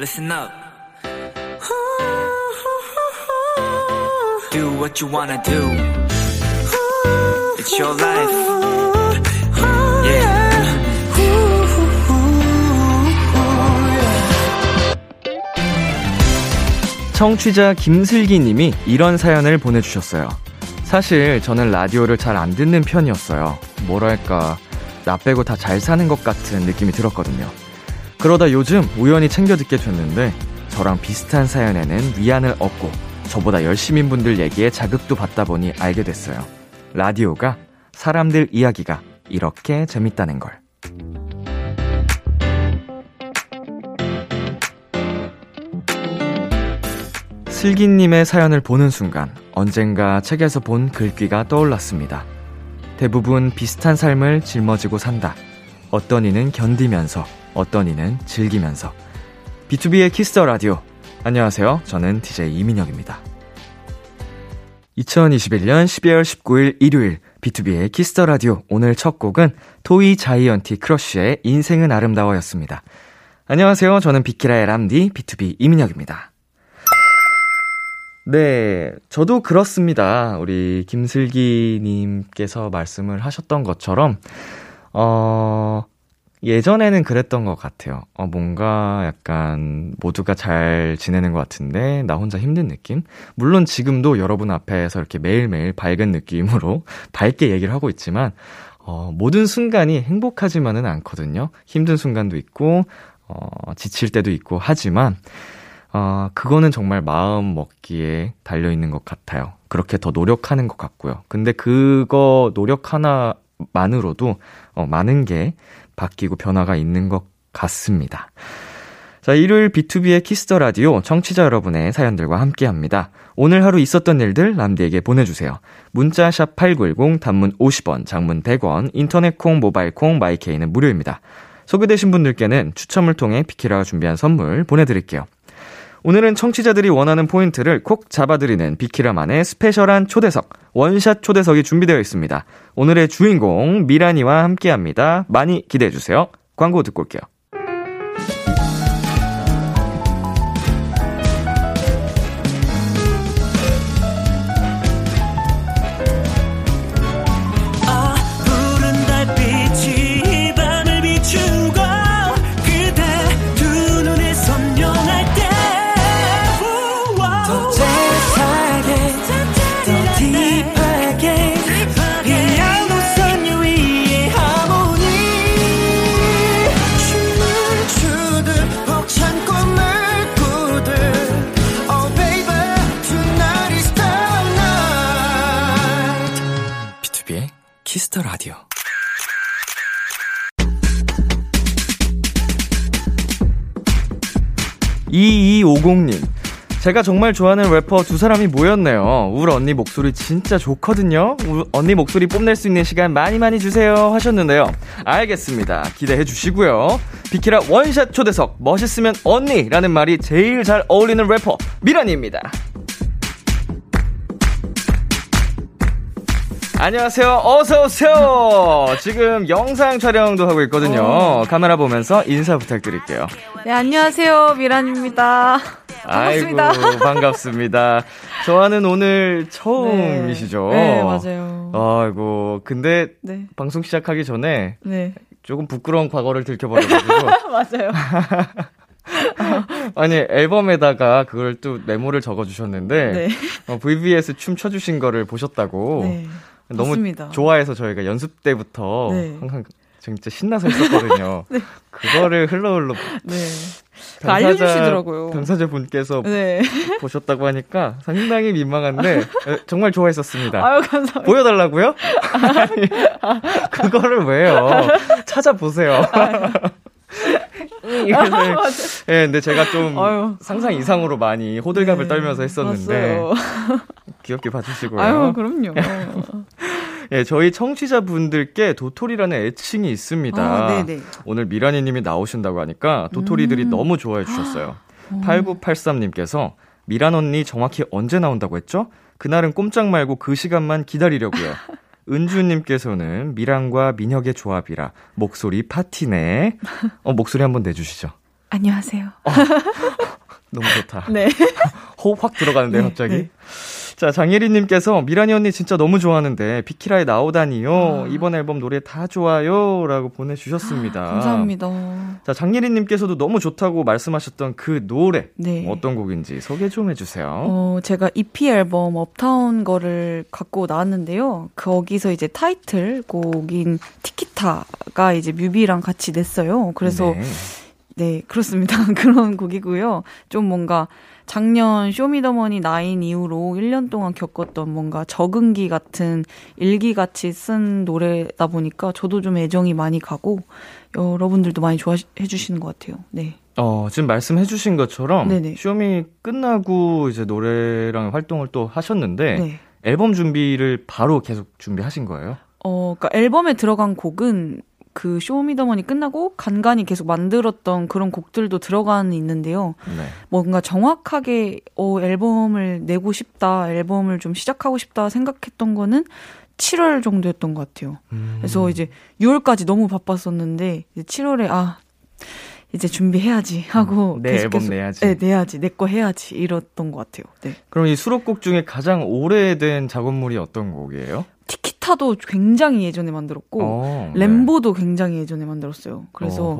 listen up. Do what you wanna do. It's your life. Yeah. 청취자 김슬기 님이 이런 사연을 보내주셨어요. 사실 저는 라디오를 잘 안 듣는 편이었어요. 뭐랄까, 나 빼고 다 잘 사는 것 같은 느낌이 들었거든요. 그러다 요즘 우연히 챙겨 듣게 됐는데, 저랑 비슷한 사연에는 위안을 얻고, 저보다 열심인 분들 얘기에 자극도 받다 보니 알게 됐어요. 라디오가 사람들 이야기가 이렇게 재밌다는 걸. 슬기님의 사연을 보는 순간 언젠가 책에서 본 글귀가 떠올랐습니다. 대부분 비슷한 삶을 짊어지고 산다. 어떤 이는 견디면서, 어떤 이는 즐기면서. B2B의 키스터 라디오. 안녕하세요. 저는 DJ 이민혁입니다. 2021년 12월 19일 일요일 B2B의 키스터 라디오. 오늘 첫 곡은 토이 자이언티 크러쉬의 인생은 아름다워였습니다. 안녕하세요. 저는 비키라의 람디 BTOB 이민혁입니다. 네, 저도 그렇습니다. 우리 김슬기 님께서 말씀을 하셨던 것처럼, 어, 예전에는 그랬던 것 같아요. 어, 뭔가 약간 모두가 잘 지내는 것 같은데, 나 혼자 힘든 느낌? 물론 지금도 여러분 앞에서 이렇게 매일매일 밝은 느낌으로 밝게 얘기를 하고 있지만, 어, 모든 순간이 행복하지만은 않거든요. 힘든 순간도 있고, 어, 지칠 때도 있고 하지만, 아, 그거는 정말 마음 먹기에 달려 있는 것 같아요. 그렇게 더 노력하는 것 같고요. 근데 그거 노력 하나만으로도, 어, 많은 게 바뀌고 변화가 있는 것 같습니다. 자, 일요일 비투비의 Kiss the Radio 청취자 여러분의 사연들과 함께 합니다. 오늘 하루 있었던 일들 람디에게 보내주세요. 문자 샵 8910 단문 50원, 장문 100원, 인터넷 콩, 모바일 콩, 마이케이는 무료입니다. 소개되신 분들께는 추첨을 통해 비키라가 준비한 선물 보내드릴게요. 오늘은 청취자들이 원하는 포인트를 콕 잡아드리는 비키라만의 스페셜한 초대석, 원샷 초대석이 준비되어 있습니다. 오늘의 주인공 미라니와 함께합니다. 많이 기대해주세요. 광고 듣고 올게요. 제가 정말 좋아하는 래퍼 두 사람이 모였네요. 울 언니 목소리 진짜 좋거든요. 울 언니 목소리 뽐낼 수 있는 시간 많이 많이 주세요 하셨는데요. 알겠습니다. 기대해 주시고요. 비키라 원샷 초대석 멋있으면 언니라는 말이 제일 잘 어울리는 래퍼 미란이입니다. 안녕하세요. 어서 오세요. 지금 영상 촬영도 하고 있거든요. 카메라 보면서 인사 부탁드릴게요. 네, 안녕하세요. 미란입니다. 반갑습니다. 아이고, 반갑습니다. 저와는 오늘 처음이시죠? 네, 네, 맞아요. 아이고, 근데 네. 방송 시작하기 전에 네. 조금 부끄러운 과거를 들켜버려가지고. 맞아요. 아니, 앨범에다가 그걸 또 메모를 적어주셨는데, 네. 어, VBS 춤 춰주신 거를 보셨다고. 네. 너무 맞습니다. 좋아해서 저희가 연습 때부터 네. 항상 진짜 신나서 했었거든요. 그거를 흘러 흘러 네. 그 알려주시더라고요. 당사자 분께서 네. 보셨다고 하니까 상당히 민망한데 에, 정말 좋아했었습니다. 아유, 감사합니다. 보여달라고요? 아니, 그거를 왜요? 찾아보세요. 그래서, 예, 근데 제가 좀 아유. 상상 이상으로 많이 호들갑을 네, 떨면서 했었는데. 귀엽게 봐주시고요. 아유, 그럼요. 예, 저희 청취자분들께 도토리라는 애칭이 있습니다. 아, 네네. 오늘 미라니 님이 나오신다고 하니까 도토리들이 음. 너무 좋아해 주셨어요. 8983님께서 미란 언니 정확히 언제 나온다고 했죠? 그날은 꼼짝 말고 그 시간만 기다리려고요. 은주님께서는 미란과 민혁의 조합이라 목소리 파티네. 어, 목소리 한번 내주시죠. 안녕하세요. 어, 너무 좋다. 네. 호흡 확 들어가는데 네, 갑자기. 네. 자, 장예리님께서 미라니 언니 진짜 너무 좋아하는데 비키라에 나오다니요. 아. 이번 앨범 노래 다 좋아요. 라고 보내주셨습니다. 아, 감사합니다. 자, 장예리님께서도 너무 좋다고 말씀하셨던 그 노래. 네. 어떤 곡인지 소개 좀 해주세요. 어, 제가 EP 앨범 업타운 거를 갖고 나왔는데요. 거기서 이제 타이틀 곡인 티키타가 이제 뮤비랑 같이 냈어요. 그래서 네. 네, 그렇습니다. 그런 곡이고요. 좀 뭔가 작년 쇼미더머니 9 이후로 1년 동안 겪었던 뭔가 적응기 같은 일기같이 쓴 노래다 보니까 저도 좀 애정이 많이 가고 여러분들도 많이 좋아해 주시는 것 같아요. 네. 어, 지금 말씀해 주신 것처럼 네네. 쇼미 끝나고 이제 노래랑 활동을 또 하셨는데 네. 앨범 준비를 바로 계속 준비하신 거예요? 어, 그러니까 앨범에 들어간 곡은 그 쇼미더머니 끝나고 간간히 계속 만들었던 그런 곡들도 들어가는 있는데요. 네. 뭔가 정확하게 어 앨범을 내고 싶다, 앨범을 좀 시작하고 싶다 생각했던 거는 7월 정도였던 것 같아요. 음. 그래서 이제 6월까지 너무 바빴었는데 이제 7월에 아 이제 준비해야지 하고 음, 내 앨범 내야지. 네, 내야지. 내 거 해야지. 이랬던 것 같아요. 네. 그럼 이 수록곡 중에 가장 오래된 작업물이 어떤 곡이에요? 티키타도 굉장히 예전에 만들었고 어, 램보도 네. 굉장히 예전에 만들었어요. 그래서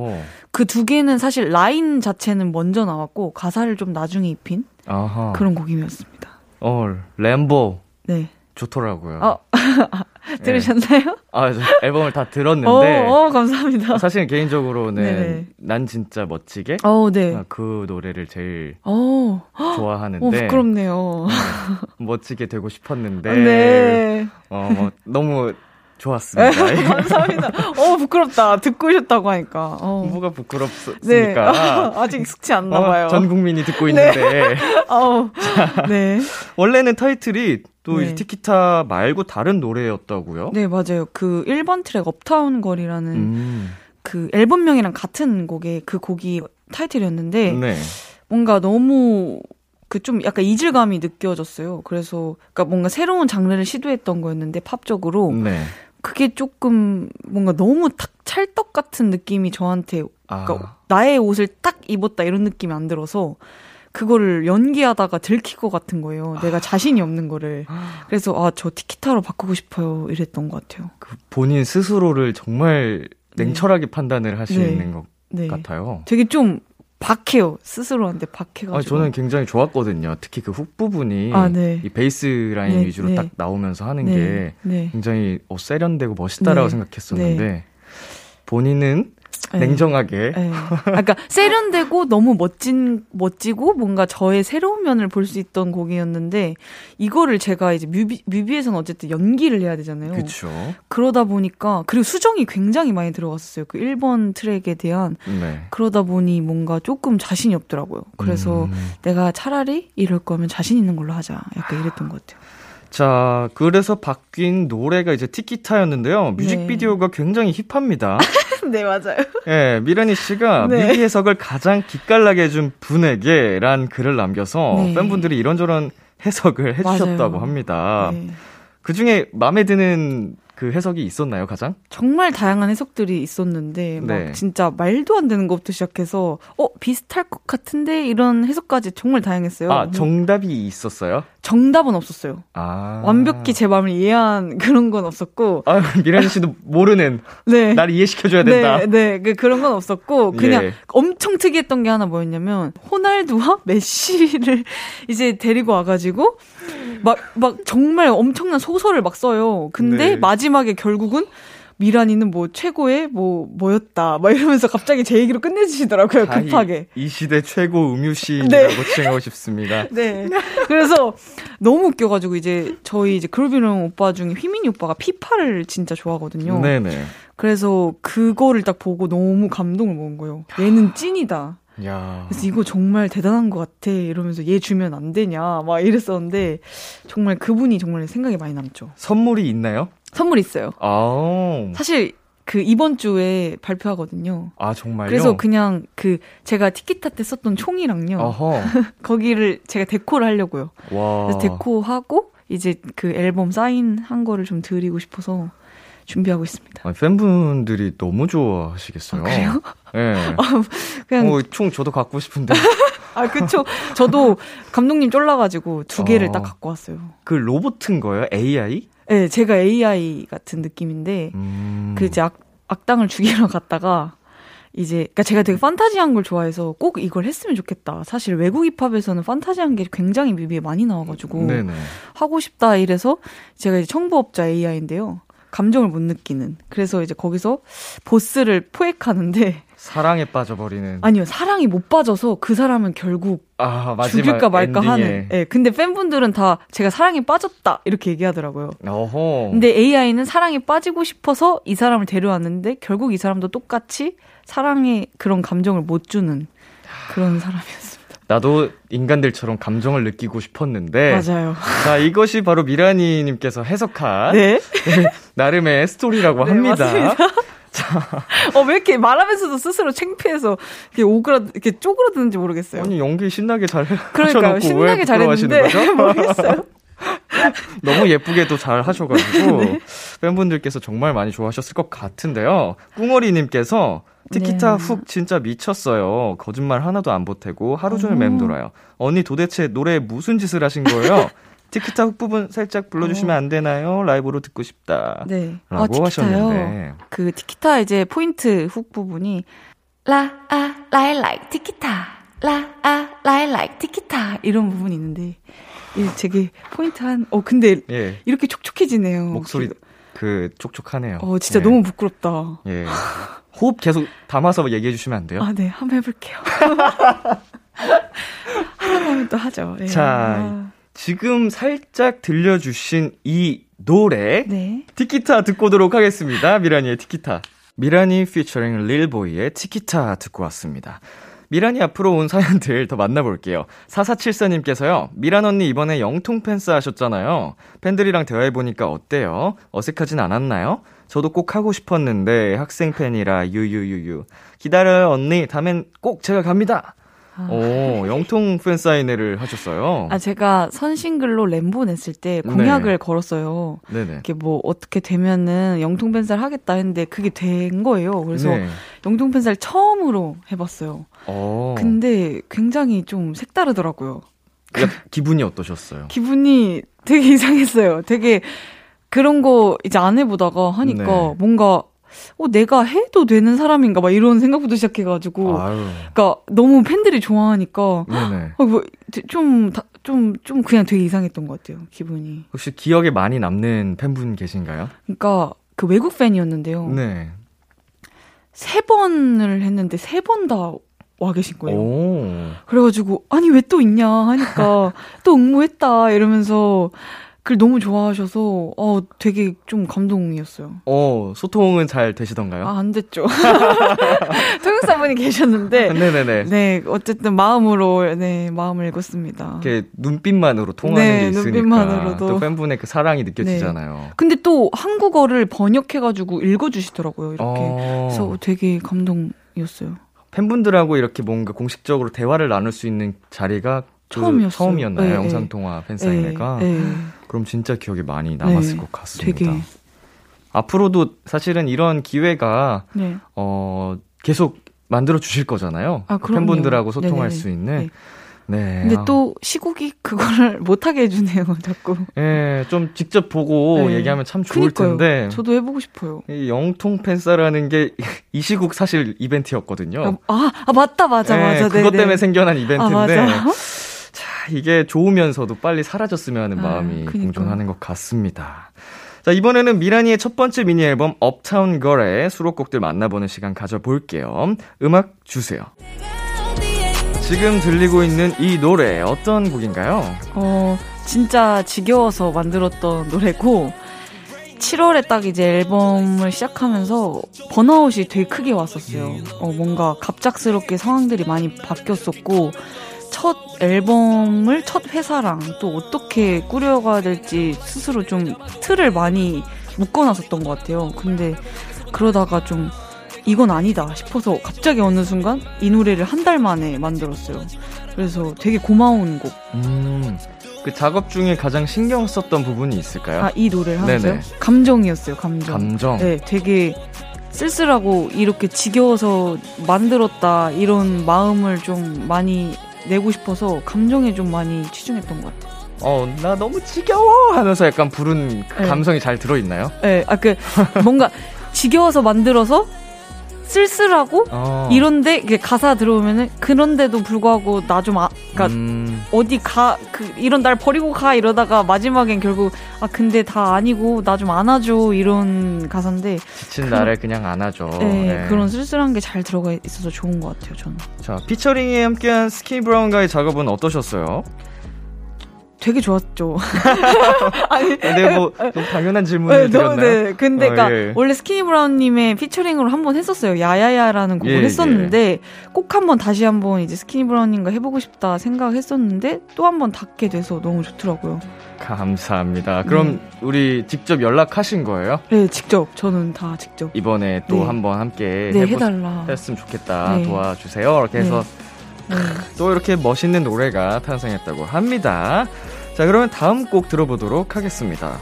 그 두 개는 사실 라인 자체는 먼저 나왔고 가사를 좀 나중에 입힌 아하. 그런 곡이었습니다. 어, 램보. 네. 좋더라고요. 어. 들으셨나요? 네. 아, 앨범을 다 들었는데. 어, 어 감사합니다. 사실 개인적으로는 네네. 난 진짜 멋지게 어, 네. 아, 그 노래를 제일 어. 좋아하는데. 오, 부끄럽네요. 네, 멋지게 되고 싶었는데. 네. 어, 뭐, 너무 좋았습니다. 네, 감사합니다. 어, 부끄럽다. 듣고 오셨다고 하니까. 어. 뭐가 부끄럽습니까? 네. 아직 익숙치 않나 어, 봐요. 어, 전 국민이 듣고 있는데. 네. 어. 네. 원래는 타이틀이 또 네. 티키타 말고 다른 노래였다고요? 네, 맞아요. 그 1번 트랙 업타운 거리라는 음. 그 앨범명이랑 같은 곡의 그 곡이 타이틀이었는데 네. 뭔가 너무 그 좀 약간 이질감이 느껴졌어요. 그래서 그러니까 뭔가 새로운 장르를 시도했던 거였는데 팝적으로 네. 그게 조금 뭔가 너무 탁 찰떡 같은 느낌이 저한테 그러니까 아. 나의 옷을 딱 입었다 이런 느낌이 안 들어서 그거를 연기하다가 들킬 것 같은 거예요. 내가 자신이 없는 거를. 그래서 아, 저 티키타로 바꾸고 싶어요. 이랬던 것 같아요. 그 본인 스스로를 정말 네. 냉철하게 네. 판단을 할수 네. 있는 것 네. 같아요. 되게 좀 박해요. 스스로한테 박해가지고. 아, 저는 굉장히 좋았거든요. 특히 그 훅 부분이 아, 네. 이 베이스 라인 네, 위주로 딱 나오면서 하는 게 굉장히 어, 세련되고 멋있다라고 생각했었는데 본인은 네. 냉정하게. 네. 그러니까 세련되고 너무 멋진 멋지고 뭔가 저의 새로운 면을 볼 수 있던 곡이었는데 이거를 제가 이제 뮤비 뮤비에서는 어쨌든 연기를 해야 되잖아요. 그렇죠. 그러다 보니까 그리고 수정이 굉장히 많이 들어갔어요. 그 1번 트랙에 대한 네. 그러다 보니 뭔가 조금 자신이 없더라고요. 그래서 음. 내가 차라리 이럴 거면 자신 있는 걸로 하자. 약간 이랬던 것 같아요. 자, 그래서 바뀐 노래가 이제 티키타였는데요. 뮤직비디오가 네. 굉장히 힙합니다. 네, 맞아요. 예, 네, 미라니 씨가 네. 뮤비 해석을 가장 기깔나게 해준 분에게 란 글을 남겨서 네. 팬분들이 이런저런 해석을 해주셨다고 맞아요. 합니다. 네. 그 중에 마음에 드는 그 해석이 있었나요, 가장? 정말 다양한 해석들이 있었는데, 막 네. 진짜 말도 안 되는 것부터 시작해서, 어, 비슷할 것 같은데? 이런 해석까지 정말 다양했어요. 아, 정답이 있었어요? 정답은 없었어요. 아. 완벽히 제 마음을 이해한 그런 건 없었고. 아, 미란 씨도 모르는. 네. 나를 이해시켜줘야 된다. 네, 네. 그, 그런 건 없었고, 그냥 예. 엄청 특이했던 게 하나 뭐였냐면, 호날두와 메시를 이제 데리고 와가지고, 막, 막 정말 엄청난 소설을 막 써요. 근데 네. 마지막에 결국은 미란이는 뭐 최고의 뭐 뭐였다 막 이러면서 갑자기 제 얘기로 끝내주시더라고요 급하게 이, 이 시대 최고 음유 시인이라고 네. 칭하고 싶습니다. 네. 그래서 너무 웃겨가지고 이제 저희 이제 그루비는 오빠 중에 휘민이 오빠가 피파를 진짜 좋아하거든요. 네네. 그래서 그거를 딱 보고 너무 감동을 먹은 거예요. 얘는 찐이다. 야. 그래서 이거 정말 대단한 것 같아 이러면서 얘 주면 안 되냐 막 이랬었는데 정말 그분이 정말 생각이 많이 남죠. 선물이 있나요? 선물 있어요. 아. 사실 그 이번 주에 발표하거든요. 아 정말요? 그래서 그냥 그 제가 티키타 때 썼던 총이랑요. 거기를 제가 데코를 하려고요. 와. 그래서 데코하고 이제 그 앨범 사인 한 거를 좀 드리고 싶어서 준비하고 있습니다. 아, 팬분들이 너무 좋아하시겠어요. 아, 그래요? 예. 네. 아, 그냥 어, 총 저도 갖고 싶은데. 아, 그쵸. 저도 감독님 쫄라가지고 두 개를 어, 딱 갖고 왔어요. 그 로봇인 거예요? AI? 네, 제가 AI 같은 느낌인데, 음... 그 이제 악, 악당을 죽이러 갔다가, 이제, 그니까 제가 되게 판타지한 걸 좋아해서 꼭 이걸 했으면 좋겠다. 사실 외국 힙합에서는 판타지한 게 굉장히 뮤비에 많이 나와가지고, 네네. 하고 싶다 이래서 제가 이제 청부업자 AI인데요. 감정을 못 느끼는. 그래서 이제 거기서 보스를 포획하는데 사랑에 빠져버리는. 아니요, 사랑이 못 빠져서 그 사람은 결국 아, 죽일까 말까 엔딩에. 하는. 예. 네, 근데 팬분들은 다 제가 사랑에 빠졌다 이렇게 얘기하더라고요. 어허. 근데 AI는 사랑에 빠지고 싶어서 이 사람을 데려왔는데 결국 이 사람도 똑같이 사랑의 그런 감정을 못 주는 그런 사람이었어요. 나도 인간들처럼 감정을 느끼고 싶었는데. 맞아요. 자, 이것이 바로 미라니님께서 해석한. 네. 나름의 스토리라고 네, 합니다. 맞습니다. 자. 어, 왜 이렇게 말하면서도 스스로 창피해서 이렇게 오그라, 이렇게 쪼그라드는지 모르겠어요. 아니, 연기 신나게 잘 그러니까요. 신나게 잘했는데. 모르겠어요. 너무 예쁘게도 잘 하셔가지고 네. 팬분들께서 정말 많이 좋아하셨을 것 같은데요. 꿍어리님께서 티키타 네. hook 진짜 미쳤어요. 거짓말 하나도 안 보태고 하루 종일 맴돌아요. 언니 도대체 노래 무슨 짓을 하신 거예요? 티키타 hook 부분 살짝 불러주시면 안 되나요? 라이브로 듣고 싶다. 네. 라고 아, 하셨는데. 그 티키타 이제 포인트 hook 부분이 라, 아, 라이 라이 티키타. 라, 아, 라이 라이 티키타. 이런 부분이 있는데. 이 되게 포인트 한, 어, 근데 예. 이렇게 촉촉해지네요. 목소리 그 촉촉하네요. 어, 진짜 네. 너무 부끄럽다. 예. 호흡 계속 담아서 얘기해 주시면 안 돼요? 아, 네. 한번 해볼게요. 하다 또 하죠. 네. 자, 아. 지금 살짝 들려주신 이 노래. 네. 티키타 듣고 오도록 하겠습니다. 미라니의 티키타. 미라니 피처링 릴보이의 티키타 듣고 왔습니다. 미란이 앞으로 온 사연들 더 만나볼게요. 4474님께서요, 미란 언니 이번에 영통 팬스 하셨잖아요. 팬들이랑 대화해보니까 어때요? 어색하진 않았나요? 저도 꼭 하고 싶었는데 학생 팬이라 유유유유. 기다려요 언니. 다음엔 꼭 제가 갑니다. 아. 오, 영통 팬 사인회를 하셨어요. 아, 제가 선싱글로 램보 냈을 때 공약을 네. 걸었어요. 네네. 이게 뭐 어떻게 되면은 영통 팬사를 하겠다 했는데 그게 된 거예요. 그래서 네. 영통 팬사를 처음으로 해봤어요. 오. 어. 근데 굉장히 좀 색다르더라고요. 기분이 어떠셨어요? 기분이 되게 이상했어요. 되게 그런 거 이제 안 해보다가 하니까 네. 뭔가 어, 내가 해도 되는 사람인가, 막 이런 생각부터 시작해가지고. 아유. 그니까 너무 팬들이 좋아하니까. 네네. 어, 뭐, 좀, 좀, 좀 그냥 되게 이상했던 것 같아요, 기분이. 혹시 기억에 많이 남는 팬분 계신가요? 그니까 그 외국 팬이었는데요. 네. 세 번을 했는데 세 번 다 와 계신 거예요. 오. 그래가지고, 아니, 왜 또 있냐 하니까, 또 응모했다, 이러면서, 글 너무 좋아하셔서 어 되게 좀 감동이었어요. 어 소통은 잘 되시던가요? 아, 안 됐죠. 통역사분이 계셨는데 네네네. 네 어쨌든 마음으로 네 마음을 읽었습니다. 이렇게 눈빛만으로 통하는 네, 게 있으니까 눈빛만으로도. 또 팬분의 그 사랑이 느껴지잖아요. 네. 근데 또 한국어를 번역해가지고 읽어주시더라고요 이렇게. 어... 그래서 되게 감동이었어요. 팬분들하고 이렇게 뭔가 공식적으로 대화를 나눌 수 있는 자리가 처음이었어요. 처음이었나요? 네, 영상 통화 팬사인회가. 네, 네. 그럼 진짜 기억에 많이 남았을 네, 것 같습니다. 되게. 앞으로도 사실은 이런 기회가 네. 어 계속 만들어 주실 거잖아요. 아, 팬분들하고 소통할 네네. 수 있는. 네. 네. 근데 또 시국이 그거를 못하게 해주네요, 자꾸. 예, 좀 직접 보고 네. 얘기하면 참 좋을 그니까요. 텐데. 저도 해보고 싶어요. 이 영통 팬싸라는 게 이 시국 사실 이벤트였거든요. 아, 아 맞다, 맞아, 예, 맞아. 그것 네네. 때문에 생겨난 이벤트인데. 아, 이게 좋으면서도 빨리 사라졌으면 하는 아, 마음이 아, 공존하는 것 같습니다. 자, 이번에는 미라니의 첫 번째 미니 앨범 업타운 걸의 수록곡들 만나보는 시간 가져볼게요. 음악 주세요. 지금 들리고 있는 이 노래 어떤 곡인가요? 어, 진짜 지겨워서 만들었던 노래고 7월에 딱 이제 앨범을 시작하면서 번아웃이 되게 크게 왔었어요. 어, 뭔가 갑작스럽게 상황들이 많이 바뀌었었고 첫 앨범을 첫 회사랑 또 어떻게 꾸려가야 될지 스스로 좀 틀을 많이 묶어놨었던 것 같아요. 근데 그러다가 좀 이건 아니다 싶어서 갑자기 어느 순간 이 노래를 한 달 만에 만들었어요. 그래서 되게 고마운 곡. 음, 그 작업 중에 가장 신경 썼던 부분이 있을까요? 아, 이 노래를 하면서요? 감정이었어요, 감정. 감정. 네, 되게 쓸쓸하고 이렇게 지겨워서 만들었다 이런 마음을 좀 많이 내고 싶어서 감정에 좀 많이 치중했던 것 같아요. 어, 나 너무 지겨워 하면서 약간 부른 그 네. 감성이 잘 들어있나요? 네, 아, 그, 뭔가 지겨워서 만들어서 쓸쓸하고 어. 이런데 이게 가사 들어오면은 그런데도 불구하고 나 좀 아, 그니까 음. 어디 가 그 이런 날 버리고 가 이러다가 마지막엔 결국 아 근데 다 아니고 나 좀 안아줘 이런 가사인데 지친 그, 나를 그냥 안아줘. 네, 네. 그런 쓸쓸한 게 잘 들어가 있어서 좋은 것 같아요 저는. 자 피처링에 함께한 스키니 브라운과의 작업은 어떠셨어요? 되게 좋았죠. 아니, 근데 뭐, 너무 당연한 질문을 네, 드렸나요? 네, 근데, 어, 그니까, 예. 원래 스키니 브라운님의 피처링으로 한번 했었어요. 야야야라는 곡을 예, 했었는데, 예. 꼭 한 번 다시 한번 이제 스키니 브라운님과 해보고 싶다 생각했었는데, 또 한번 닿게 돼서 너무 좋더라고요. 감사합니다. 그럼 네. 우리 직접 연락하신 거예요? 네, 직접. 저는 다 직접. 이번에 또한번 함께 네, 해달라. 했으면 좋겠다. 네. 도와주세요. 이렇게 해서 네. 또 이렇게 멋있는 노래가 탄생했다고 합니다. 자, 그러면 다음 곡 들어보도록 하겠습니다.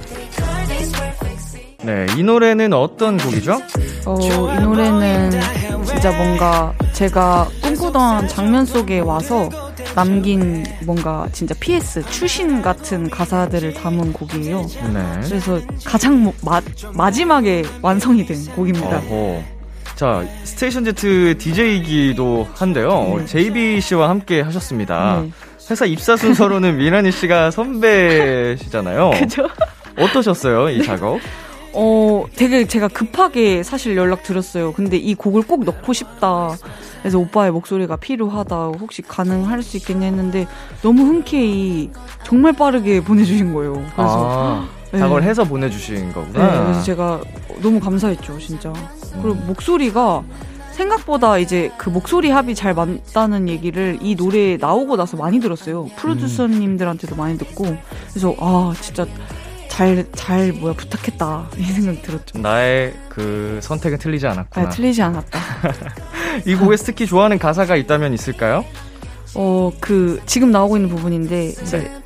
네, 이 노래는 어떤 곡이죠? 어, 이 노래는 진짜 뭔가 제가 꿈꾸던 장면 속에 와서 남긴 뭔가 진짜 PS 추신 같은 가사들을 담은 곡이에요. 네. 그래서 가장 마, 마지막에 완성이 된 곡입니다. 어허. 자, 스테이션 Z DJ이기도 한데요. 네. JB 씨와 함께 하셨습니다. 네. 회사 입사 순서로는 미나니 씨가 선배시잖아요. 그죠? 어떠셨어요, 이 네. 작업? 어, 되게 제가 급하게 사실 연락 드렸어요. 근데 이 곡을 꼭 넣고 싶다. 그래서 오빠의 목소리가 필요하다. 혹시 가능할 수 있겠냐 했는데 너무 흔쾌히 정말 빠르게 보내주신 거예요. 그래서 아, 네. 작업을 해서 보내주신 거구나. 네, 그래서 제가 너무 감사했죠, 진짜. 그리고 음. 목소리가 생각보다 이제 그 목소리 합이 잘 맞다는 얘기를 이 노래 나오고 나서 많이 들었어요. 프로듀서님들한테도 많이 듣고 그래서 아 진짜 잘 잘 뭐야 부탁했다 이 생각 들었죠. 나의 그 선택은 틀리지 않았구나. 아, 틀리지 않았다. 이 곡에 특히 좋아하는 가사가 있다면 있을까요? 어 그 지금 나오고 있는 부분인데 네.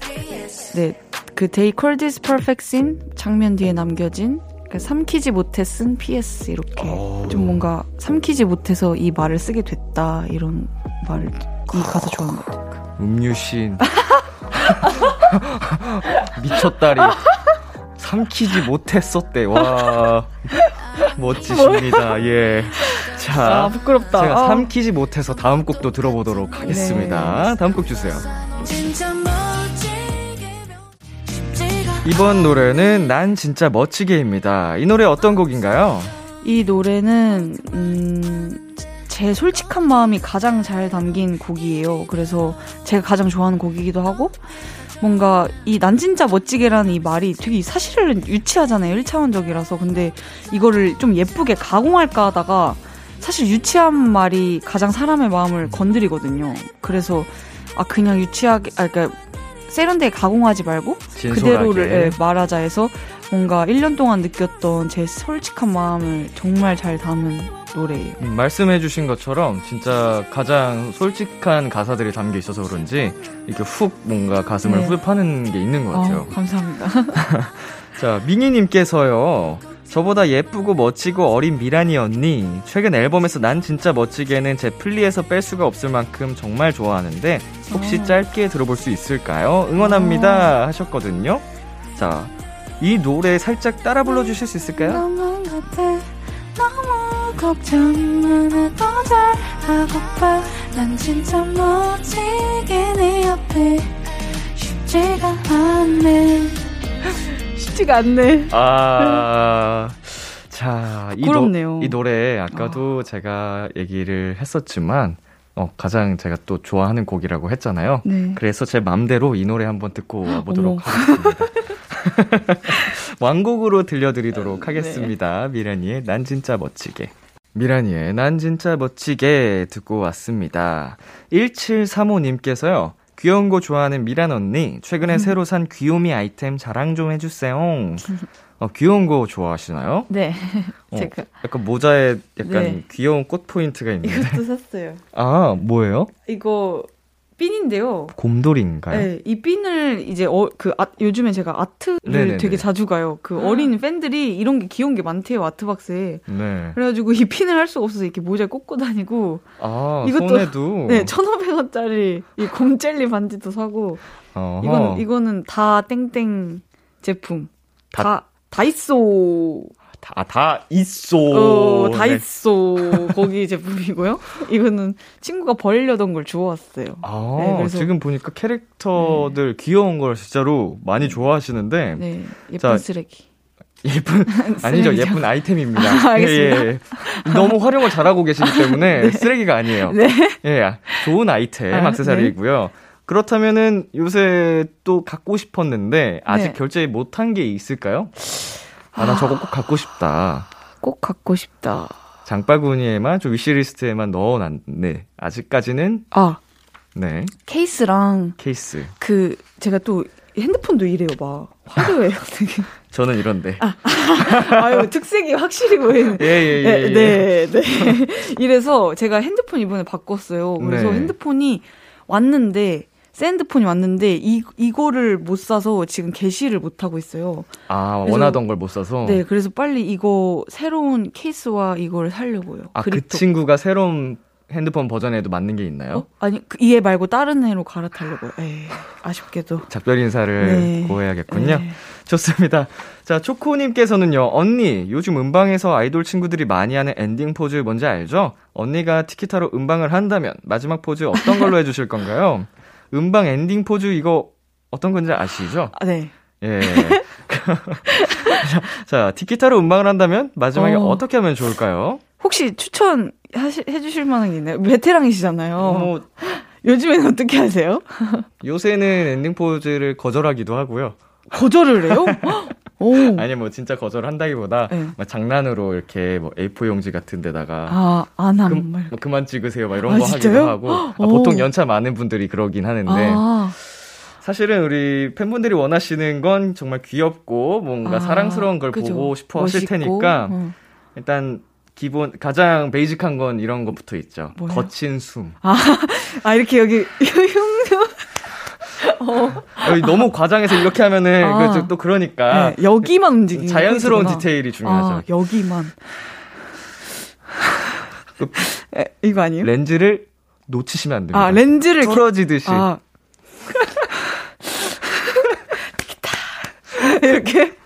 네. 그 They Call This Perfect Scene 장면 뒤에 남겨진 그 삼키지 못해 쓴 PS 이렇게 오. 좀 뭔가 삼키지 못해서 이 말을 쓰게 됐다 이런 말을 이 가사 좋아하는 것 같아요. 음유신 미쳤다리 삼키지 못했었대 와 멋지십니다 예. 자, 아, 부끄럽다. 제가 아. 삼키지 못해서 다음 곡도 들어보도록 하겠습니다. 네. 다음 곡 주세요. 이번 노래는 난 진짜 멋지게입니다. 이 노래 어떤 곡인가요? 이 노래는 음, 제 솔직한 마음이 가장 잘 담긴 곡이에요. 그래서 제가 가장 좋아하는 곡이기도 하고 뭔가 이 난 진짜 멋지게라는 이 말이 되게 사실은 유치하잖아요. 1차원적이라서. 근데 이거를 좀 예쁘게 가공할까 하다가 사실 유치한 말이 가장 사람의 마음을 건드리거든요. 그래서 아 그냥 유치하게 아 그러니까 세련되게 가공하지 말고 진솔하게. 그대로를 예, 말하자 해서 뭔가 1년 동안 느꼈던 제 솔직한 마음을 정말 잘 담은 노래예요. 음, 말씀해주신 것처럼 진짜 가장 솔직한 가사들이 담겨 있어서 그런지 이렇게 훅 뭔가 가슴을 네. 후벼파는 게 있는 것 같아요. 어, 감사합니다. 자, 미니님께서요. 저보다 예쁘고 멋지고 어린 미란이 언니. 최근 앨범에서 난 진짜 멋지게는 제 플리에서 뺄 수가 없을 만큼 정말 좋아하는데 혹시 아. 짧게 들어볼 수 있을까요? 응원합니다. 아. 하셨거든요. 자, 이 노래 살짝 따라 불러주실 수 있을까요? 너무 걱정만 해도 잘하고파 난 진짜 멋지게 네 옆에 쉽지가 않네 쉽지가 않네. 아. 자, 이, 노, 이 노래 아까도 아. 제가 얘기를 했었지만 어, 가장 제가 또 좋아하는 곡이라고 했잖아요. 네. 그래서 제 맘대로 이 노래 한번 듣고 와보도록. 하겠습니다. 왕곡으로 들려드리도록 네. 하겠습니다. 네. 미라니의 난 진짜 멋지게. 미라니의 난 진짜 멋지게 듣고 왔습니다. 1735님께서요. 귀여운 거 좋아하는 미란 언니, 최근에 음. 새로 산 귀요미 아이템 자랑 좀 해주세요. 어, 귀여운 거 좋아하시나요? 네. 어, 제가. 약간 모자에 약간 네. 귀여운 꽃 포인트가 있는데. 이것도 샀어요. 아, 뭐예요? 이거 핀인데요. 곰돌인가요? 네, 이 핀을 이제 어, 그 아, 요즘에 제가 아트를 네네네. 되게 자주 가요. 그 아. 어린 팬들이 이런 게 귀여운 게 많대요 아트박스에. 네. 그래가지고 이 핀을 할 수가 없어서 이렇게 모자에 꽂고 다니고. 아 이것도 손에도. 네, 1,500원짜리 이 곰젤리 반지도 사고. 어허. 이건 이거는 다 땡땡 제품. 다, 다 다이소 다, 다 있어. 어, 다 네. 있어. 거기 제품이고요. 이거는 친구가 버리려던 걸 주워왔어요. 아, 네, 그래서 지금 보니까 캐릭터들 네. 귀여운 걸 진짜로 많이 좋아하시는데. 네, 예쁜 자, 쓰레기. 예쁜 아니죠 예쁜 아이템입니다. 아, 예, 예. 너무 활용을 잘하고 계시기 때문에 네. 쓰레기가 아니에요. 네. 예, 좋은 아이템 아, 액세서리이고요. 그렇다면은 요새 또 갖고 싶었는데 아직 네. 결제 못한 게 있을까요? 아, 나 저거 꼭 갖고 싶다. 꼭 갖고 싶다. 장바구니에만, 좀 위시리스트에만 넣어놨네. 아직까지는. 아. 네. 케이스랑. 케이스. 그, 제가 또 핸드폰도 이래요, 막. 화려해요, 되게. 저는 이런데. 아, 아유, 특색이 확실히 보이는. 예, 예, 예. 네, 네, 네. 이래서 제가 핸드폰 이번에 바꿨어요. 그래서 네. 핸드폰이 왔는데, 샌드폰이 왔는데 이 이거를 못 사서 지금 게시를 못 하고 있어요. 아 원하던 걸 못 사서. 네, 그래서 빨리 이거 새로운 케이스와 이걸 살려고요. 아그 친구가 새로운 핸드폰 버전에도 맞는 게 있나요? 어? 아니 그, 이해 말고 다른 애로 갈아타려고요. 에이, 아쉽게도. 작별 인사를 네. 고해야겠군요. 네. 좋습니다. 자 초코님께서는요. 언니 요즘 음방에서 아이돌 친구들이 많이 하는 엔딩 포즈 뭔지 알죠? 언니가 티키타로 음방을 한다면 마지막 포즈 어떤 걸로 해주실 건가요? 음방 엔딩 포즈 이거 어떤 건지 아시죠? 아, 네. 예. 자, 티키타로 음방을 한다면 마지막에 어. 떻게 하면 좋을까요? 혹시 추천 하시, 해주실 만한 게 있나요? 베테랑이시잖아요. 뭐, 요즘에는 어떻게 하세요? 요새는 엔딩 포즈를 거절하기도 하고요. 거절을 해요? 아니 뭐 진짜 거절한다기보다 네. 막 장난으로 이렇게 뭐 A4 용지 같은 데다가 아, 안함 그, 뭐 그만 찍으세요 막 이런 아, 거 진짜요? 하기도 하고 아, 보통 연차 많은 분들이 그러긴 하는데 아. 사실은 우리 팬분들이 원하시는 건 정말 귀엽고 뭔가 아, 사랑스러운 걸 그죠. 보고 싶어 하실 테니까 어. 일단 기본 가장 베이직한 건 이런 것부터 있죠. 뭐예요? 거친 숨. 아, 아 이렇게 여기 어. 너무 과장해서 이렇게 하면은 아. 그, 또 그러니까 네, 여기만 움직이는 자연스러운 디테일이 중요하죠. 아, 여기만. 그, 에, 이거 아니에요? 렌즈를 놓치시면 안 됩니다. 아, 렌즈를 뚫어지듯이. 아. 이렇게.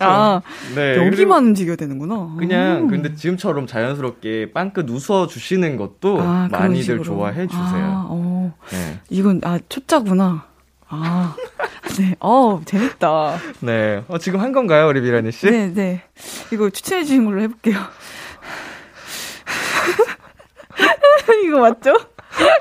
아, 네. 여기만 움직여야 되는구나. 그냥, 음. 근데 지금처럼 자연스럽게 빵끝 웃어 주시는 것도 아, 많이들 좋아해 주세요. 아, 어. 네. 이건, 아, 초짜구나. 아, 네. 어 재밌다. 네. 어, 지금 한 건가요, 우리 미라니 씨? 네, 네. 이거 추천해 주신 걸로 해볼게요. 이거 맞죠?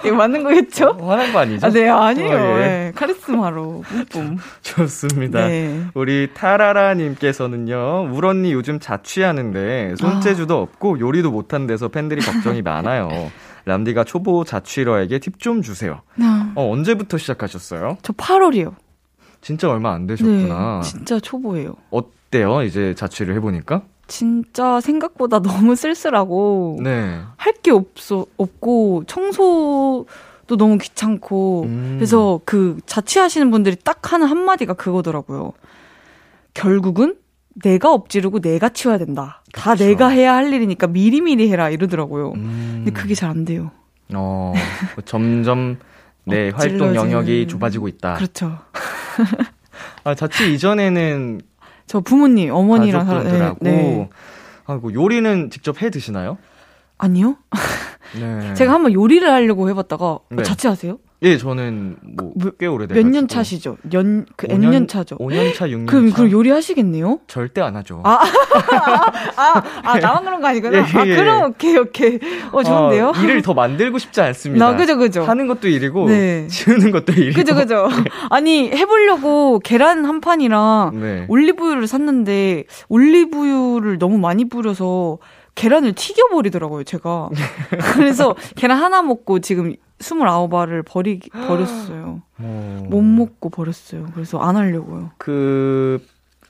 이거 맞는 거겠죠? 어, 화난 거 아니죠? 아, 네, 아니에요. 어, 예. 네, 카리스마로 뿜뿜. 좋습니다. 네. 우리 타라라님께서는요, 울 언니 요즘 자취하는데 손재주도 아. 없고 요리도 못한 데서 팬들이 걱정이 많아요. 람디가 초보 자취러에게 팁 좀 주세요. 아. 어, 언제부터 시작하셨어요? 저 8월이요. 진짜 얼마 안 되셨구나. 네, 진짜 초보예요. 어때요? 이제 자취를 해보니까? 진짜 생각보다 너무 쓸쓸하고 네. 할게 없어 없고 청소도 너무 귀찮고 음. 그래서 그 자취하시는 분들이 딱 하는 한 마디가 그거더라고요. 결국은 내가 엎지르고 내가 치워야 된다. 다 내가 해야 할 일이니까 미리미리 해라 이러더라고요. 음. 근데 그게 잘 안 돼요. 어, 점점 내 활동 영역이 좁아지고 있다. 그렇죠. 아, 자취 이전에는 저 부모님, 어머니랑 가족분들하고 네, 네. 아이고 요리는 직접 해 드시나요? 아니요. 네. 제가 한번 요리를 하려고 해봤다가 어, 네. 자취하세요? 예, 저는 뭐꽤 그 오래돼 몇 년 차시죠? 연, 그 N년 차죠? 5년 차, 6년 그럼, 차. 그럼 요리 하시겠네요? 절대 안 하죠. 아, 아, 아, 나만 그런 거 아니구나. 예, 예, 아, 예. 그럼 오케이, 오케이. 어, 좋은데요? 어, 일을 더 만들고 싶지 않습니다. 나, 그죠, 그죠. 하는 것도 일이고, 네. 지우는 것도 일이고. 그죠, 그죠. 네. 아니, 해 보려고 계란 한 판이랑 네. 올리브유를 샀는데, 올리브유를 너무 많이 뿌려서, 계란을 튀겨버리더라고요, 제가. 그래서 계란 하나 먹고 지금 29알을 버리, 버렸어요. 오. 어. 못 먹고 버렸어요. 그래서 안 하려고요. 그,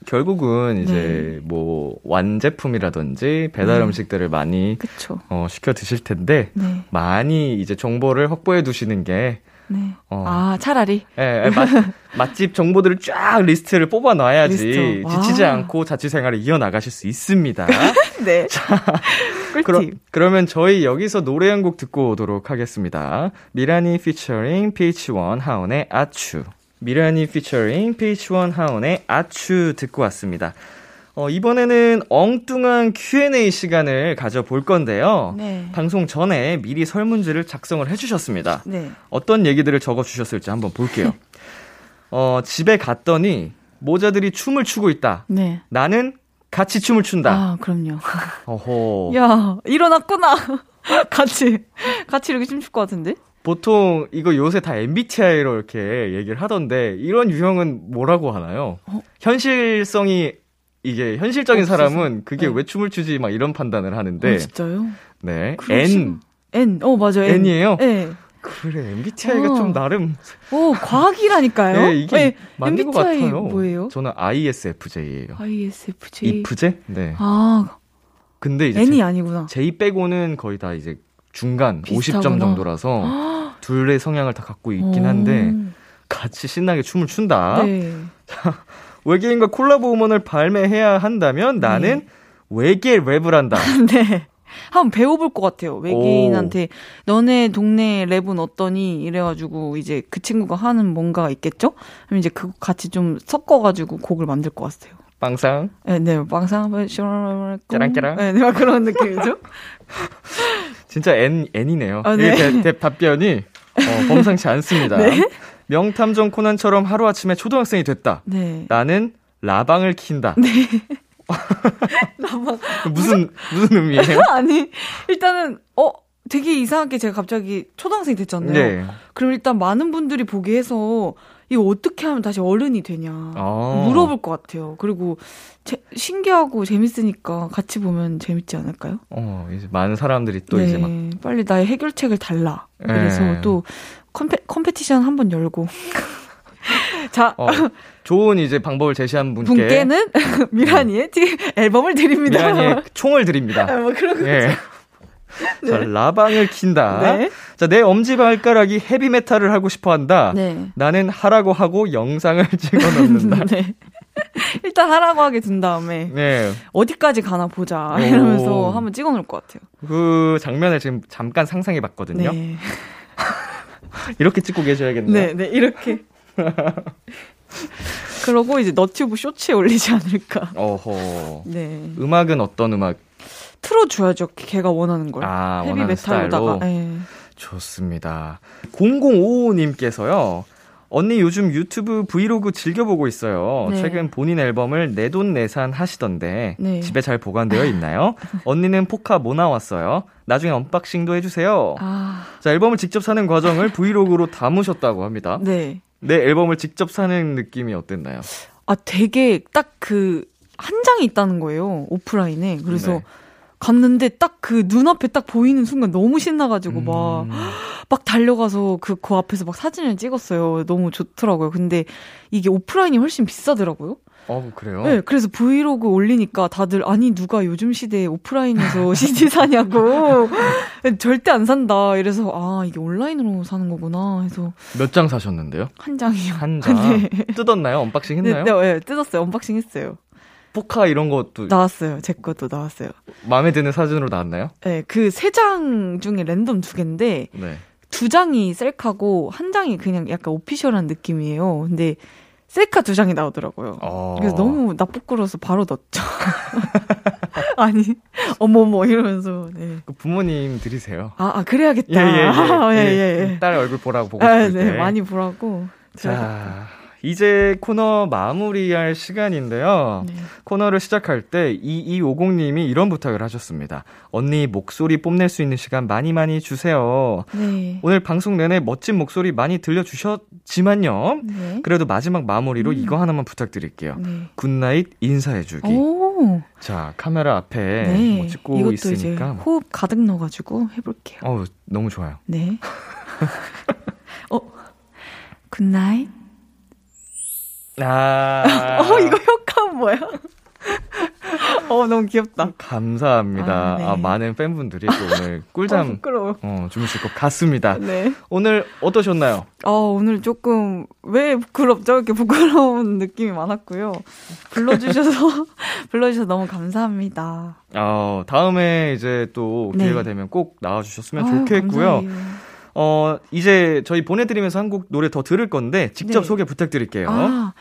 결국은 이제 네. 뭐 완제품이라든지 배달 네. 음식들을 많이 그쵸. 어, 시켜 드실 텐데 네. 많이 이제 정보를 확보해 두시는 게 네. 어. 아, 차라리? 예, 예 맛, 맛집 정보들을 쫙 리스트를 뽑아 놔야지 리스트. 지치지 않고 자취 생활을 이어 나가실 수 있습니다. 네. 자, 그러, 그러면 저희 여기서 노래 한 곡 듣고 오도록 하겠습니다. 미란이 피처링 pH-1 하온의 Achoo. 미라니 피처링 PH1 하온의 아추 듣고 왔습니다. 어, 이번에는 엉뚱한 Q&A 시간을 가져볼 건데요. 네. 방송 전에 미리 설문지를 작성을 해주셨습니다. 네. 어떤 얘기들을 적어주셨을지 한번 볼게요. 어, 집에 갔더니 모자들이 춤을 추고 있다. 네. 나는 같이 춤을 춘다. 아, 그럼요. 어허. 야, 일어났구나. 같이, 같이 이렇게 춤출 것 같은데? 보통 이거 요새 다 MBTI로 이렇게 얘기를 하던데 이런 유형은 뭐라고 하나요? 어? 현실성이 이게 현실적인 없어서. 사람은 그게 네. 왜 춤을 추지 막 이런 판단을 하는데. 어, 진짜요? 네. N. N. 어, 맞아요. N. 이에요 네. 그래, MBTI가 어. 좀 나름. 오, 과학이라니까요? 네, 이게 네, 맞는 MBTI 것 같아요. 뭐예요? 저는 ISFJ예요. ISFJ. 이프제? 네. 아. 근데 이제. N이 제, 아니구나. J 빼고는 거의 다 이제 중간 비슷하구나. 50점 정도라서 둘의 성향을 다 갖고 있긴 한데 같이 신나게 춤을 춘다. 네. 외계인과 콜라보 음원을 발매해야 한다면 나는 네. 외계 랩을 한다. 네. 한번 배워볼 것 같아요. 외계인한테 오. 너네 동네 랩은 어떠니 이래가지고 이제 그 친구가 하는 뭔가가 있겠죠? 그럼 이제 그거 같이 좀 섞어가지고 곡을 만들 것 같아요. 빵상? 네, 네, 빵상. 짜랑짜랑? 네, 네, 그런 느낌이죠. 진짜 N, N이네요. 아, 네. 대, 대, 답변이 어, 범상치 않습니다. 네? 명탐정 코난처럼 하루아침에 초등학생이 됐다. 네. 나는 라방을 킨다. 네. 라방. 무슨, 무슨 의미예요? 아니, 일단은, 어, 되게 이상하게 제가 갑자기 초등학생이 됐잖아요. 네. 그럼 일단 많은 분들이 보게 해서 이거 어떻게 하면 다시 어른이 되냐 아. 물어볼 것 같아요. 그리고 제, 신기하고 재밌으니까 같이 보면 재밌지 않을까요? 어, 이제 많은 사람들이 또 네. 이제 막 빨리 나의 해결책을 달라. 그래서 네. 또 compe, competition 한번 열고. 자, 어, 좋은 이제 방법을 제시한 분께 분께는 미란이의 티, 앨범을 드립니다. 미라니의 총을 드립니다. 아, 뭐 그런 거. 예. 네. 자, 라방을 킨다. 네. 자, 내 엄지발가락이 헤비메탈을 하고 싶어 한다. 네. 나는 하라고 하고 영상을 찍어 놓는다. 네. 일단 하라고 하게 든 다음에 네. 어디까지 가나 보자 이러면서 한번 찍어 놓을 것 같아요. 그 장면을 지금 잠깐 상상해 봤거든요. 네. 이렇게 찍고 계셔야겠네요. 네, 네, 이렇게. 그러고 이제 너튜브 쇼츠에 올리지 않을까. 어허. 네. 음악은 어떤 음악? 틀어줘야죠. 걔가 원하는 걸. 아, 헤비 메탈로다가. 네. 좋습니다. 0055님께서요. 언니 요즘 유튜브 브이로그 즐겨보고 있어요. 네. 최근 본인 앨범을 내돈내산 하시던데 네. 집에 잘 보관되어 있나요? 언니는 포카 뭐 나왔어요? 나중에 unboxing도 해주세요. 아... 자 앨범을 직접 사는 과정을 vlog로 담으셨다고 합니다. 네. 내 앨범을 직접 사는 느낌이 어땠나요? 아 되게 딱 그 한 장이 있다는 거예요 오프라인에. 그래서 네. 갔는데 딱 그 눈앞에 딱 보이는 순간 너무 신나가지고 막, 음. 막 달려가서 그, 그 앞에서 막 사진을 찍었어요. 너무 좋더라고요. 근데 이게 오프라인이 훨씬 비싸더라고요. 어, 그래요? 네, 그래서 브이로그 올리니까 다들, 아니, 누가 요즘 시대에 오프라인에서 CD 사냐고. 절대 안 산다. 이래서, 아, 이게 온라인으로 사는 거구나. 해서. 몇 장 사셨는데요? 한 장이요. 한 장? 네. 뜯었나요? unboxing 했나요? 네, 네, 네, 뜯었어요. unboxing 했어요. 포카 이런 것도 나왔어요. 제 것도 나왔어요. 마음에 드는 사진으로 나왔나요? 네, 그 세 장 중에 랜덤 두 개인데 네. 두 장이 셀카고 한 장이 그냥 약간 오피셜한 느낌이에요. 근데 셀카 두 장이 나오더라고요. 어... 그래서 너무 나 부끄러워서 바로 넣었죠. 아니, 어머머 이러면서. 네. 그 부모님 드리세요. 아, 아 그래야겠다. 예, 예, 예. 예, 예, 예. 딸 얼굴 보라고 보고 아, 싶을 아, 네, 많이 보라고. 자, 이제 코너 마무리할 시간인데요. 네. 코너를 시작할 때 2250님이 이런 부탁을 하셨습니다. 언니 목소리 뽐낼 수 있는 시간 많이 많이 주세요. 네. 오늘 방송 내내 멋진 목소리 많이 들려주셨지만요. 네. 그래도 마지막 마무리로 음. 이거 하나만 부탁드릴게요. 네. good night 인사해주기. 오. 자, 카메라 앞에 네. 뭐 찍고 있으니까. 호흡 가득 넣어가지고 해볼게요. 어 너무 좋아요. 네. 어, Good night. 아. 어, 이거 효과음 뭐야? 어, 너무 귀엽다. 감사합니다. 아, 네. 아 많은 팬분들이 또 오늘 꿀잠 어, 어, 주무실 것 같습니다. 네. 오늘 어떠셨나요? 어, 오늘 조금 왜 부끄럽죠? 이렇게 부끄러운 느낌이 많았고요. 불러주셔서 불러주셔서 너무 감사합니다. 어, 다음에 이제 또 기회가 네. 되면 꼭 나와주셨으면 아유, 좋겠고요. 감사해요. 어, 이제 저희 보내드리면서 한 곡 노래 더 들을 건데 직접 네. 소개 부탁드릴게요. 아,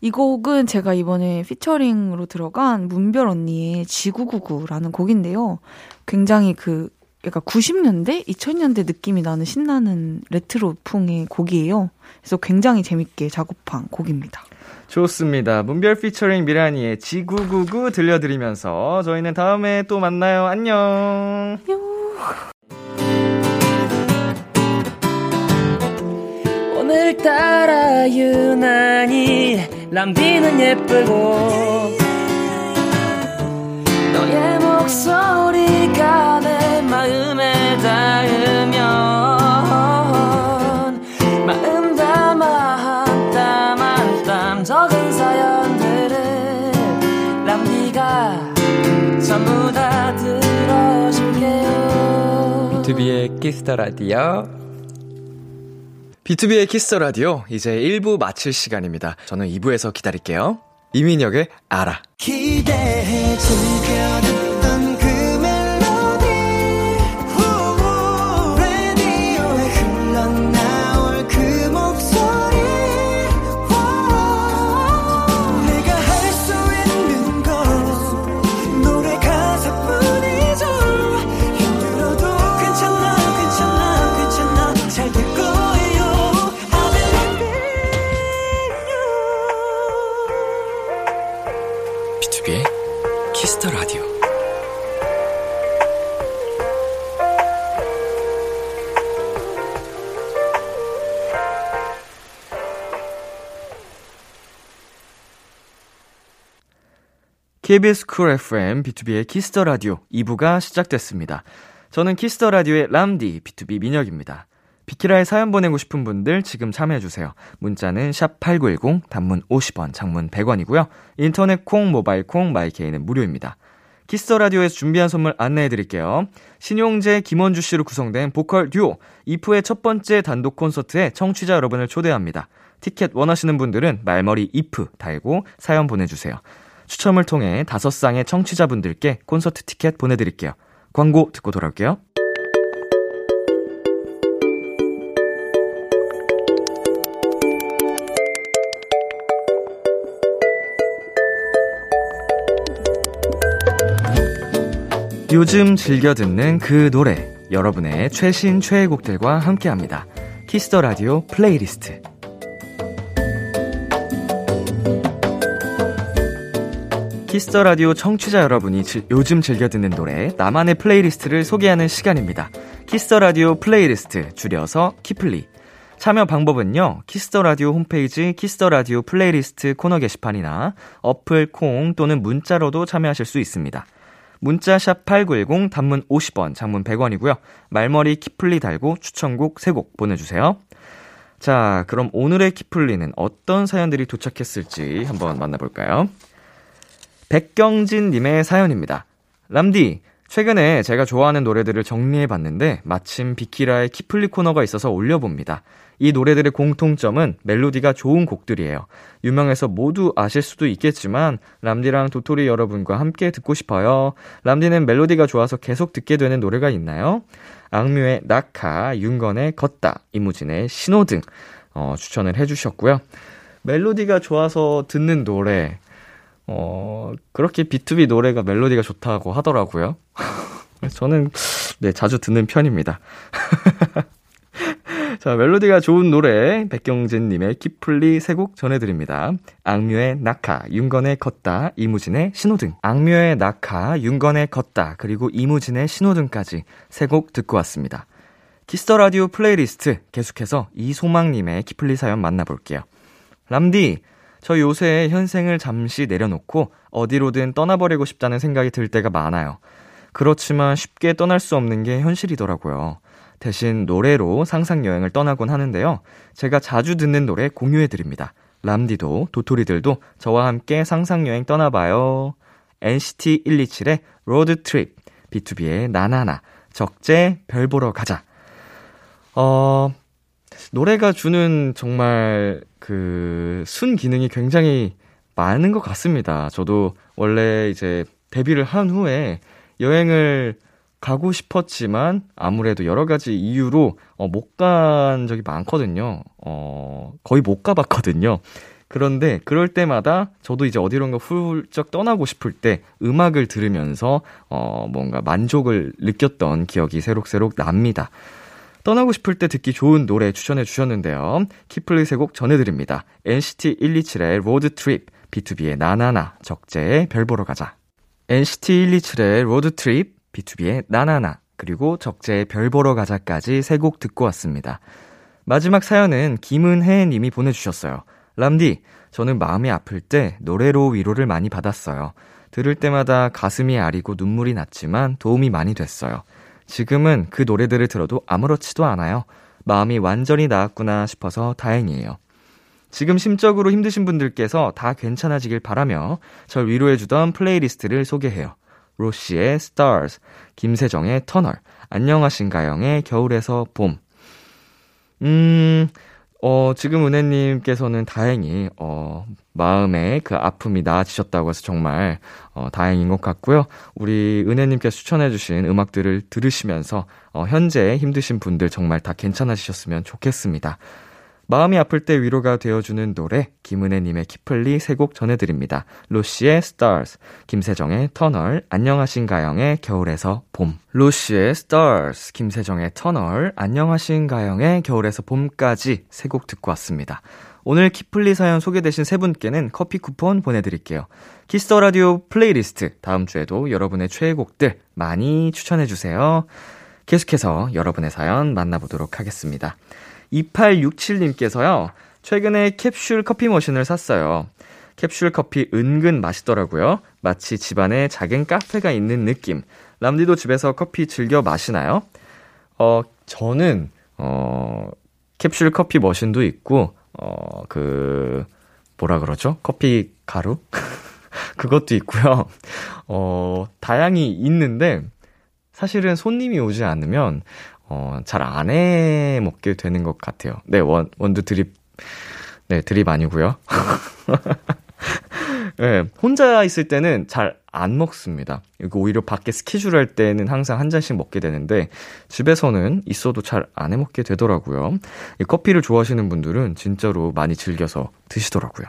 이 곡은 제가 이번에 피처링으로 들어간 문별 언니의 지구구구라는 곡인데요. 굉장히 그 약간 90년대, 2000년대 느낌이 나는 신나는 레트로풍의 곡이에요. 그래서 굉장히 재밌게 작업한 곡입니다. 좋습니다. 문별 피처링 미라니의 지구구구 들려드리면서 저희는 다음에 또 만나요. 안녕. 안녕. 오늘따라 유난히 람비는 예쁘고 너의 목소리가 내 마음에 닿으면 마음 담아 한땀 한 땀 적은 사연들을 람비가 전부 다 들어줄게요. 비투비의 Kiss the Radio 비투비의 Kiss the Radio 이제 1부 마칠 시간입니다. 저는 2부에서 기다릴게요. 이민혁의 알아. 기대해 즐겨 KBS 쿨 FM B2B의 키스터 라디오 2부가 시작됐습니다. 저는 키스터 라디오의 람디 B2B 민혁입니다. 비키라에 사연 보내고 싶은 분들 지금 참여해 주세요. 문자는 샵8910 단문 50원, 장문 100원이고요. 인터넷 콩, 모바일 콩, 마이케이는 무료입니다. Kiss the Radio에서 준비한 선물 안내해 드릴게요. 신용재, 김원주 씨로 구성된 보컬 듀오 이프의 첫 번째 단독 콘서트에 청취자 여러분을 초대합니다. 티켓 원하시는 분들은 말머리 이프 달고 사연 보내주세요. 추첨을 통해 다섯 쌍의 청취자분들께 콘서트 티켓 보내드릴게요. 광고 듣고 돌아올게요. 요즘 즐겨 듣는 그 노래, 여러분의 최신 최애곡들과 함께 합니다. Kiss the Radio 플레이리스트. Kiss the Radio 청취자 여러분이 지, 요즘 즐겨 듣는 노래 나만의 플레이리스트를 소개하는 시간입니다. Kiss the Radio 플레이리스트 줄여서 키플리. 참여 방법은요. Kiss the Radio 홈페이지 Kiss the Radio 플레이리스트 코너 게시판이나 어플 콩 또는 문자로도 참여하실 수 있습니다. 문자 샵8910 단문 50원, 장문 100원이고요. 말머리 키플리 달고 추천곡 3곡 보내 주세요. 자, 그럼 오늘의 키플리는 어떤 사연들이 도착했을지 한번 만나볼까요? 백경진님의 사연입니다. 람디, 최근에 제가 좋아하는 노래들을 정리해 봤는데 마침 비키라의 키플리 코너가 있어서 올려봅니다. 이 노래들의 공통점은 멜로디가 좋은 곡들이에요. 유명해서 모두 아실 수도 있겠지만 람디랑 도토리 여러분과 함께 듣고 싶어요. 람디는 멜로디가 좋아서 계속 듣게 되는 노래가 있나요? 악뮤의 낙하, 윤건의 걷다, 이무진의 신호 등 어, 추천을 해주셨고요. 멜로디가 좋아서 듣는 노래 어, 그렇게 B2B 노래가 멜로디가 좋다고 하더라고요. 저는, 네, 자주 듣는 편입니다. 자, 멜로디가 좋은 노래, 백경진 님의 키플리 세 곡 전해 드립니다. 악뮤의 낙하, 윤건의 걷다, 이무진의 신호등. 악뮤의 낙하, 윤건의 걷다, 그리고 이무진의 신호등까지 세 곡 듣고 왔습니다. Kiss the Radio 플레이리스트 계속해서 이소망 님의 키플리 사연 만나 볼게요. 람디, 저 요새 현생을 잠시 내려놓고 어디로든 떠나버리고 싶다는 생각이 들 때가 많아요. 그렇지만 쉽게 떠날 수 없는 게 현실이더라고요. 대신 노래로 상상 여행을 떠나곤 하는데요. 제가 자주 듣는 노래 공유해 드립니다. 람디도, 도토리들도 저와 함께 상상 여행 떠나봐요. NCT 127의 Road Trip, BTOB의 나나나, 적재, 별 보러 가자. 어, 노래가 주는 정말 그 순 기능이 굉장히 많은 것 같습니다. 저도 원래 이제 데뷔를 한 후에 여행을 가고 싶었지만 아무래도 여러 가지 이유로 어, 못 간 적이 많거든요. 어, 거의 못 가봤거든요. 그런데 그럴 때마다 저도 이제 어디론가 훌쩍 떠나고 싶을 때 음악을 들으면서 어, 뭔가 만족을 느꼈던 기억이 새록새록 납니다. 떠나고 싶을 때 듣기 좋은 노래 추천해 주셨는데요. 키플리 세곡 전해드립니다. NCT 127의 Road Trip, BTOB의 나나나, 적재의 별 보러 가자. NCT 127의 Road Trip, BTOB의 나나나, 그리고 적재의 별 보러 가자까지 세 곡 듣고 왔습니다. 마지막 사연은 김은혜 님이 보내주셨어요. 람디, 저는 마음이 아플 때 노래로 위로를 많이 받았어요. 들을 때마다 가슴이 아리고 눈물이 났지만 도움이 많이 됐어요. 지금은 그 노래들을 들어도 아무렇지도 않아요. 마음이 완전히 나았구나 싶어서 다행이에요. 지금 심적으로 힘드신 분들께서 다 괜찮아지길 바라며 절 위로해주던 플레이리스트를 소개해요. 로시의 Stars, 김세정의 터널, 안녕하신가영의 겨울에서 봄. 음, 어, 지금 은혜님께서는 다행히, 어, 마음에 그 아픔이 나아지셨다고 해서 정말, 어, 다행인 것 같고요. 우리 은혜님께서 추천해주신 음악들을 들으시면서, 어, 현재 힘드신 분들 정말 다 괜찮아지셨으면 좋겠습니다. 마음이 아플 때 위로가 되어주는 노래 김은혜님의 키플리 세 곡 전해드립니다. 로시의 Stars, 김세정의 터널, 안녕하신가영의 겨울에서 봄. 로시의 Stars, 김세정의 터널, 안녕하신가영의 겨울에서 봄까지 세 곡 듣고 왔습니다. 오늘 키플리 사연 소개되신 세 분께는 커피 쿠폰 보내드릴게요. Kiss the Radio 플레이리스트 다음 주에도 여러분의 최애곡들 많이 추천해주세요. 계속해서 여러분의 사연 만나보도록 하겠습니다. 2867님께서요, 최근에 캡슐 커피 머신을 샀어요. 캡슐 커피 은근 맛있더라고요. 마치 집안에 작은 카페가 있는 느낌. 람디도 집에서 커피 즐겨 마시나요? 어, 저는, 어, 캡슐 커피 머신도 있고, 어, 그, 뭐라 그러죠? 커피 가루? 그것도 있고요. 어, 다양히 있는데, 사실은 손님이 오지 않으면, 어, 잘 안 해 먹게 되는 것 같아요. 네, 원, 원두 드립, 네, 드립 아니고요 네, 혼자 있을 때는 잘 안 먹습니다. 이거 오히려 밖에 스케줄 할 때는 항상 한 잔씩 먹게 되는데, 집에서는 있어도 잘 안 해 먹게 되더라고요. 커피를 좋아하시는 분들은 진짜로 많이 즐겨서 드시더라고요.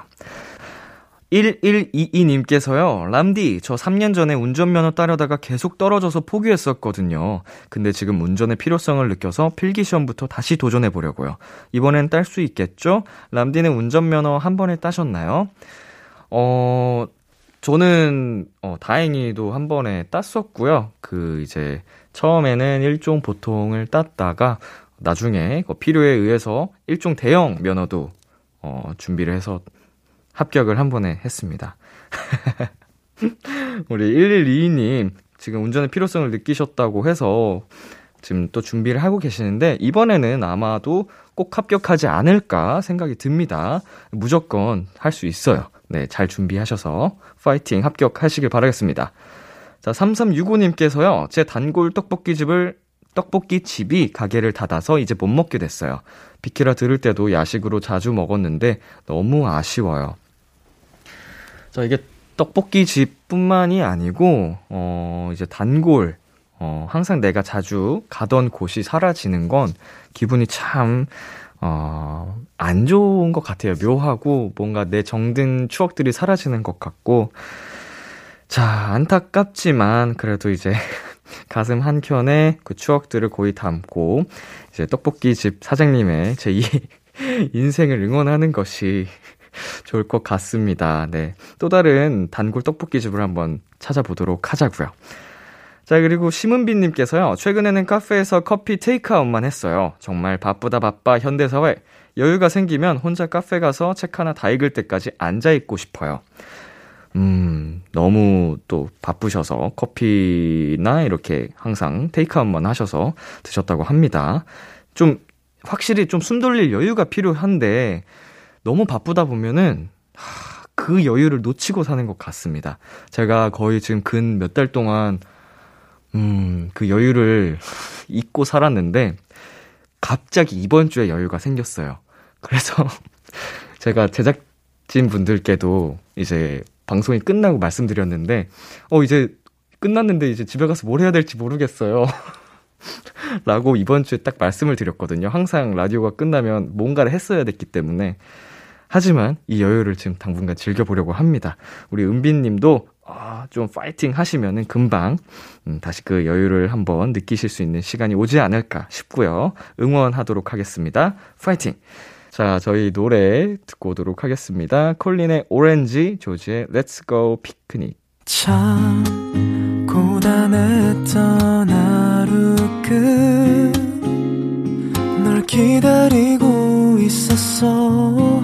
1122님께서요, 람디, 저 3년 전에 운전면허 따려다가 계속 떨어져서 포기했었거든요. 근데 지금 운전의 필요성을 느껴서 필기시험부터 다시 도전해보려고요. 이번엔 딸 수 있겠죠? 람디는 운전면허 한 번에 따셨나요? 어, 저는, 어, 다행히도 한 번에 땄었고요. 그, 이제, 처음에는 일종 보통을 땄다가, 나중에 그 필요에 의해서 일종 대형 면허도, 어, 준비를 해서 합격을 한 번에 했습니다. 우리 1122님, 지금 운전의 필요성을 느끼셨다고 해서 지금 또 준비를 하고 계시는데, 이번에는 아마도 꼭 합격하지 않을까 생각이 듭니다. 무조건 할 수 있어요. 네, 잘 준비하셔서 파이팅 합격하시길 바라겠습니다. 자, 3365님께서요, 제 단골 떡볶이집을, 떡볶이 집이 가게를 닫아서 이제 못 먹게 됐어요. 비키라 들을 때도 야식으로 자주 먹었는데 너무 아쉬워요. 자, 이게 떡볶이 집뿐만이 아니고, 어, 이제 단골, 어, 항상 내가 자주 가던 곳이 사라지는 건 기분이 참, 어, 안 좋은 것 같아요. 묘하고, 뭔가 내 정든 추억들이 사라지는 것 같고, 자, 안타깝지만, 그래도 이제, 가슴 한켠에 그 추억들을 거의 담고, 이제 떡볶이 집 사장님의 제이 인생을 응원하는 것이 좋을 것 같습니다. 네. 또 다른 단골 떡볶이집을 한번 찾아보도록 하자고요. 자, 그리고 심은빈님께서요, 최근에는 카페에서 커피 테이크아웃만 했어요. 정말 바쁘다 바빠 현대사회. 여유가 생기면 혼자 카페 가서 책 하나 다 읽을 때까지 앉아있고 싶어요. 음, 너무 또 바쁘셔서 커피나 이렇게 항상 테이크아웃만 하셔서 드셨다고 합니다. 좀, 확실히 좀 숨 돌릴 여유가 필요한데, 너무 바쁘다 보면은 하, 그 여유를 놓치고 사는 것 같습니다. 제가 거의 지금 근 몇 달 동안, 음, 그 여유를 잊고 살았는데, 갑자기 이번 주에 여유가 생겼어요. 그래서 제가 제작진 분들께도 이제 방송이 끝나고 말씀드렸는데, 어, 이제 끝났는데 이제 집에 가서 뭘 해야 될지 모르겠어요. 라고 이번 주에 딱 말씀을 드렸거든요. 항상 라디오가 끝나면 뭔가를 했어야 됐기 때문에. 하지만 이 여유를 지금 당분간 즐겨보려고 합니다. 우리 은빈 님도 아, 좀 파이팅 하시면은 금방 음, 다시 그 여유를 한번 느끼실 수 있는 시간이 오지 않을까 싶고요. 응원하도록 하겠습니다. 파이팅! 자, 저희 노래 듣고 오도록 하겠습니다. 콜린의 오렌지, 조지의 Let's Go 피크닉. 참 고단했던 하루 끝 널 기다리고 있었어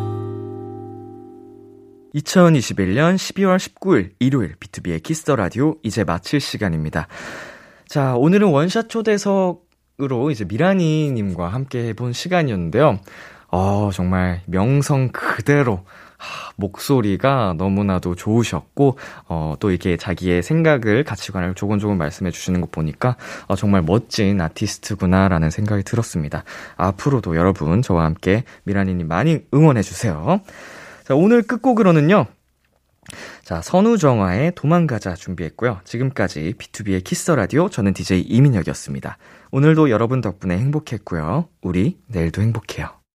2021년 12월 19일 일요일 B2B의 키스터 라디오 이제 마칠 시간입니다. 자, 오늘은 원샷 초대석으로 이제 미라니 님과 함께 해본 시간이었는데요. 어, 정말 명성 그대로 하, 목소리가 너무나도 좋으셨고, 어, 또 이렇게 자기의 생각을, 가치관을 조곤조곤 말씀해 주시는 것 보니까, 어, 정말 멋진 아티스트구나라는 생각이 들었습니다. 앞으로도 여러분, 저와 함께 미라니님 많이 응원해 주세요. 자, 오늘 끝곡으로는요. 자, 선우정화의 도망가자 준비했고요. 지금까지 B2B의 키스 라디오 저는 DJ 이민혁이었습니다. 오늘도 여러분 덕분에 행복했고요. 우리 내일도 행복해요.